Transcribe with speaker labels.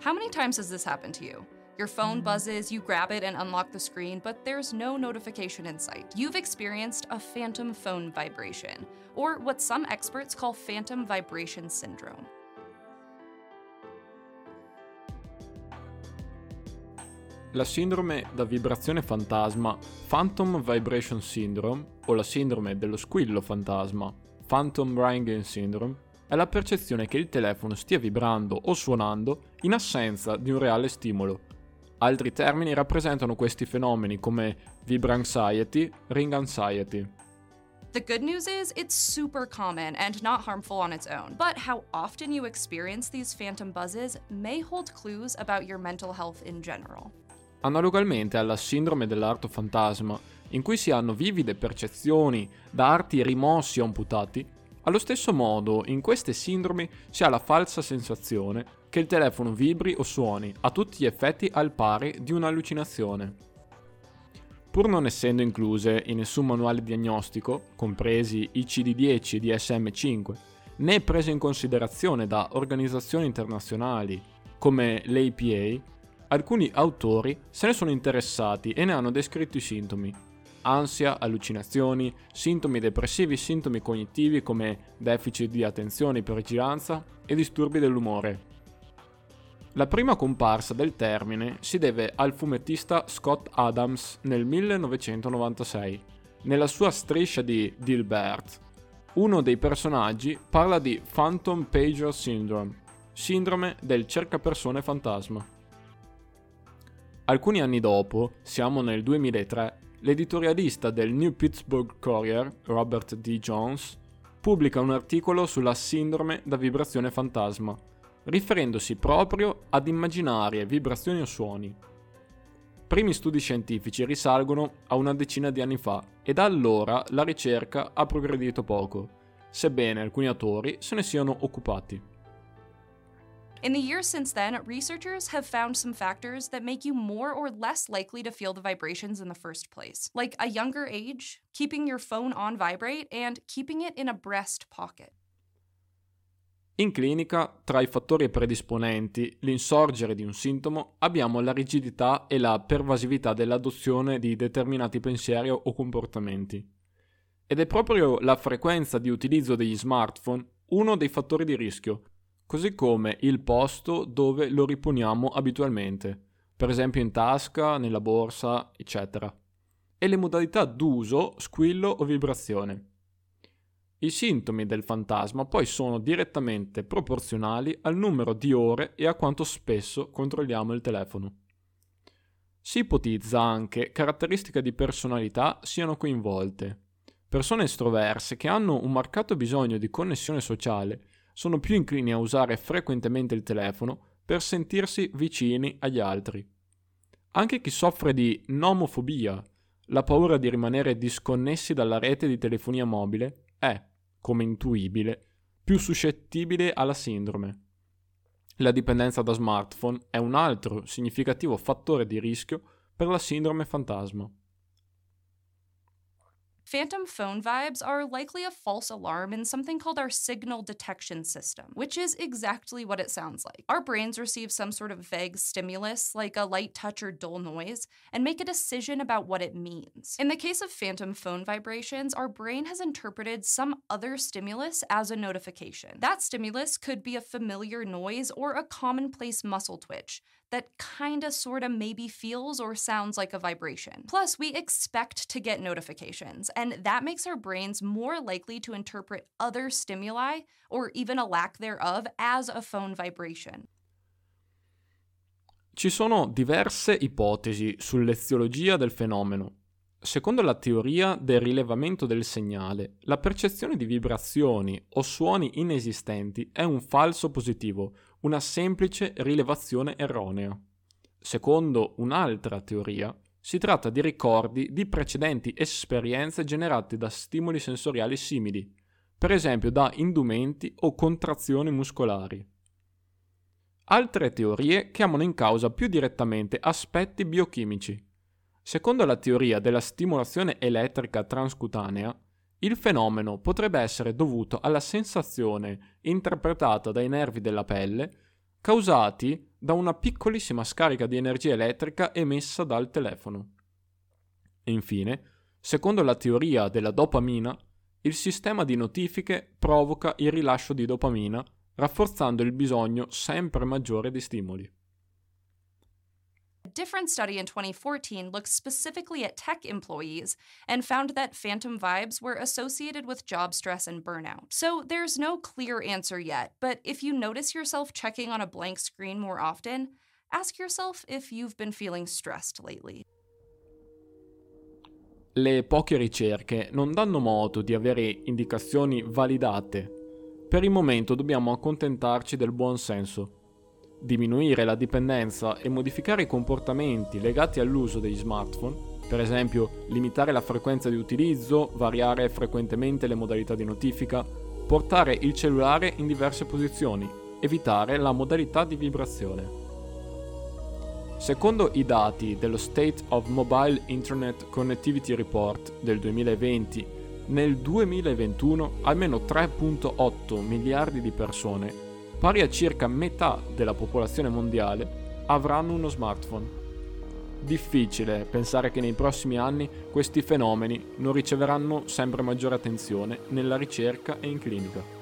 Speaker 1: How many times has this happened to you? Your phone buzzes, you grab it and unlock the screen, but there's no notification in sight. You've experienced a phantom phone vibration, or what some experts call phantom vibration syndrome.
Speaker 2: La sindrome da vibrazione fantasma, Phantom Vibration Syndrome, o la sindrome dello squillo fantasma, Phantom Ringing Syndrome, è la percezione che il telefono stia vibrando o suonando in assenza di un reale stimolo Altri termini rappresentano questi fenomeni come vibra anxiety, ring anxiety.
Speaker 1: The good news is it's super common and not harmful on its own. But how often you experience these phantom buzzes may hold clues about your mental health in general.
Speaker 2: Analogamente alla sindrome dell'arto fantasma, in cui si hanno vivide percezioni da arti rimossi o amputati, allo stesso modo in queste sindromi si ha la falsa sensazione che il telefono vibri o suoni, a tutti gli effetti al pari di un'allucinazione. Pur non essendo incluse in nessun manuale diagnostico, compresi ICD-10 e DSM-5, né prese in considerazione da organizzazioni internazionali come l'APA, alcuni autori se ne sono interessati e ne hanno descritto i sintomi. Ansia, allucinazioni, sintomi depressivi, sintomi cognitivi come deficit di attenzione, ipervigilanza e disturbi dell'umore. La prima comparsa del termine si deve al fumettista Scott Adams nel 1996. Nella sua striscia di Dilbert, uno dei personaggi parla di Phantom Pager Syndrome, sindrome del cercapersone fantasma. Alcuni anni dopo, siamo nel 2003, l'editorialista del New Pittsburgh Courier, Robert D. Jones, pubblica un articolo sulla sindrome da vibrazione fantasma riferendosi proprio ad immaginarie vibrazioni o suoni. Primi studi scientifici risalgono a una decina di anni fa e da allora la ricerca ha progredito poco, sebbene alcuni autori se ne siano occupati.
Speaker 1: In the years since then, researchers have found some factors that make you more or less likely to feel the vibrations in the first place, like a younger age, keeping your phone on vibrate, and keeping it in a breast pocket.
Speaker 2: In clinica, tra i fattori predisponenti, l'insorgere di un sintomo, abbiamo la rigidità e la pervasività dell'adozione di determinati pensieri o comportamenti. Ed è proprio la frequenza di utilizzo degli smartphone uno dei fattori di rischio, così come il posto dove lo riponiamo abitualmente, per esempio in tasca, nella borsa, eccetera, e le modalità d'uso, squillo o vibrazione. I sintomi del fantasma poi sono direttamente proporzionali al numero di ore e a quanto spesso controlliamo il telefono. Si ipotizza anche caratteristiche di personalità siano coinvolte. Persone estroverse che hanno un marcato bisogno di connessione sociale sono più inclini a usare frequentemente il telefono per sentirsi vicini agli altri. Anche chi soffre di nomofobia, la paura di rimanere disconnessi dalla rete di telefonia mobile, è, come intuibile, più suscettibile alla sindrome. La dipendenza da smartphone è un altro significativo fattore di rischio per la sindrome fantasma.
Speaker 1: Phantom phone vibes are likely a false alarm in something called our signal detection system, which is exactly what it sounds like. Our brains receive some sort of vague stimulus, like a light touch or dull noise, and make a decision about what it means. In the case of phantom phone vibrations, our brain has interpreted some other stimulus as a notification. That stimulus could be a familiar noise or a commonplace muscle twitch, that kinda sorta maybe feels or sounds like a vibration. Plus, we expect to get notifications, and that makes our brains more likely to interpret other stimuli, or even a lack thereof, as a phone vibration.
Speaker 2: Ci sono diverse ipotesi sull'eziologia del fenomeno. Secondo la teoria del rilevamento del segnale, la percezione di vibrazioni o suoni inesistenti è un falso positivo, una semplice rilevazione erronea. Secondo un'altra teoria, si tratta di ricordi di precedenti esperienze generate da stimoli sensoriali simili, per esempio da indumenti o contrazioni muscolari. Altre teorie chiamano in causa più direttamente aspetti biochimici. Secondo la teoria della stimolazione elettrica transcutanea, il fenomeno potrebbe essere dovuto alla sensazione interpretata dai nervi della pelle causati da una piccolissima scarica di energia elettrica emessa dal telefono. E infine, secondo la teoria della dopamina, il sistema di notifiche provoca il rilascio di dopamina, rafforzando il bisogno sempre maggiore di stimoli.
Speaker 1: A different study in 2014 looked specifically at tech employees and found that phantom vibes were associated with job stress and burnout. So there's no clear answer yet, but if you notice yourself checking on a blank screen more often, ask yourself if you've been feeling stressed lately.
Speaker 2: Le poche ricerche non danno modo di avere indicazioni validate. Per il momento dobbiamo accontentarci del buon senso diminuire la dipendenza e modificare i comportamenti legati all'uso degli smartphone, per esempio limitare la frequenza di utilizzo, variare frequentemente le modalità di notifica, portare il cellulare in diverse posizioni, evitare la modalità di vibrazione. Secondo i dati dello State of Mobile Internet Connectivity Report del 2020, nel 2021 almeno 3.8 miliardi di persone pari a circa metà della popolazione mondiale, avranno uno smartphone. Difficile pensare che nei prossimi anni questi fenomeni non riceveranno sempre maggiore attenzione nella ricerca e in clinica.